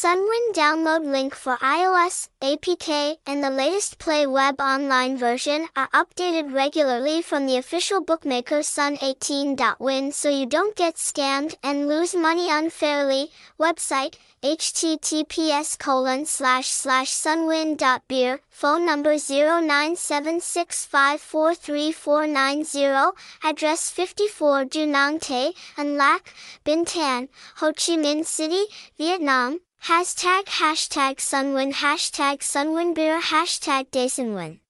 Sunwin download link for iOS, APK, and the latest Play Web online version are updated regularly from the official bookmaker Sun18.win so you don't get scammed and lose money unfairly. Website https colon slash slash sunwin.beer phone number 0976543490 address 54 Du Nang Te, An Lac, Binh Tan, Ho Chi Minh City, Vietnam Hashtag hashtag Sunwin hashtag Sunwin Beer hashtag Dasenwin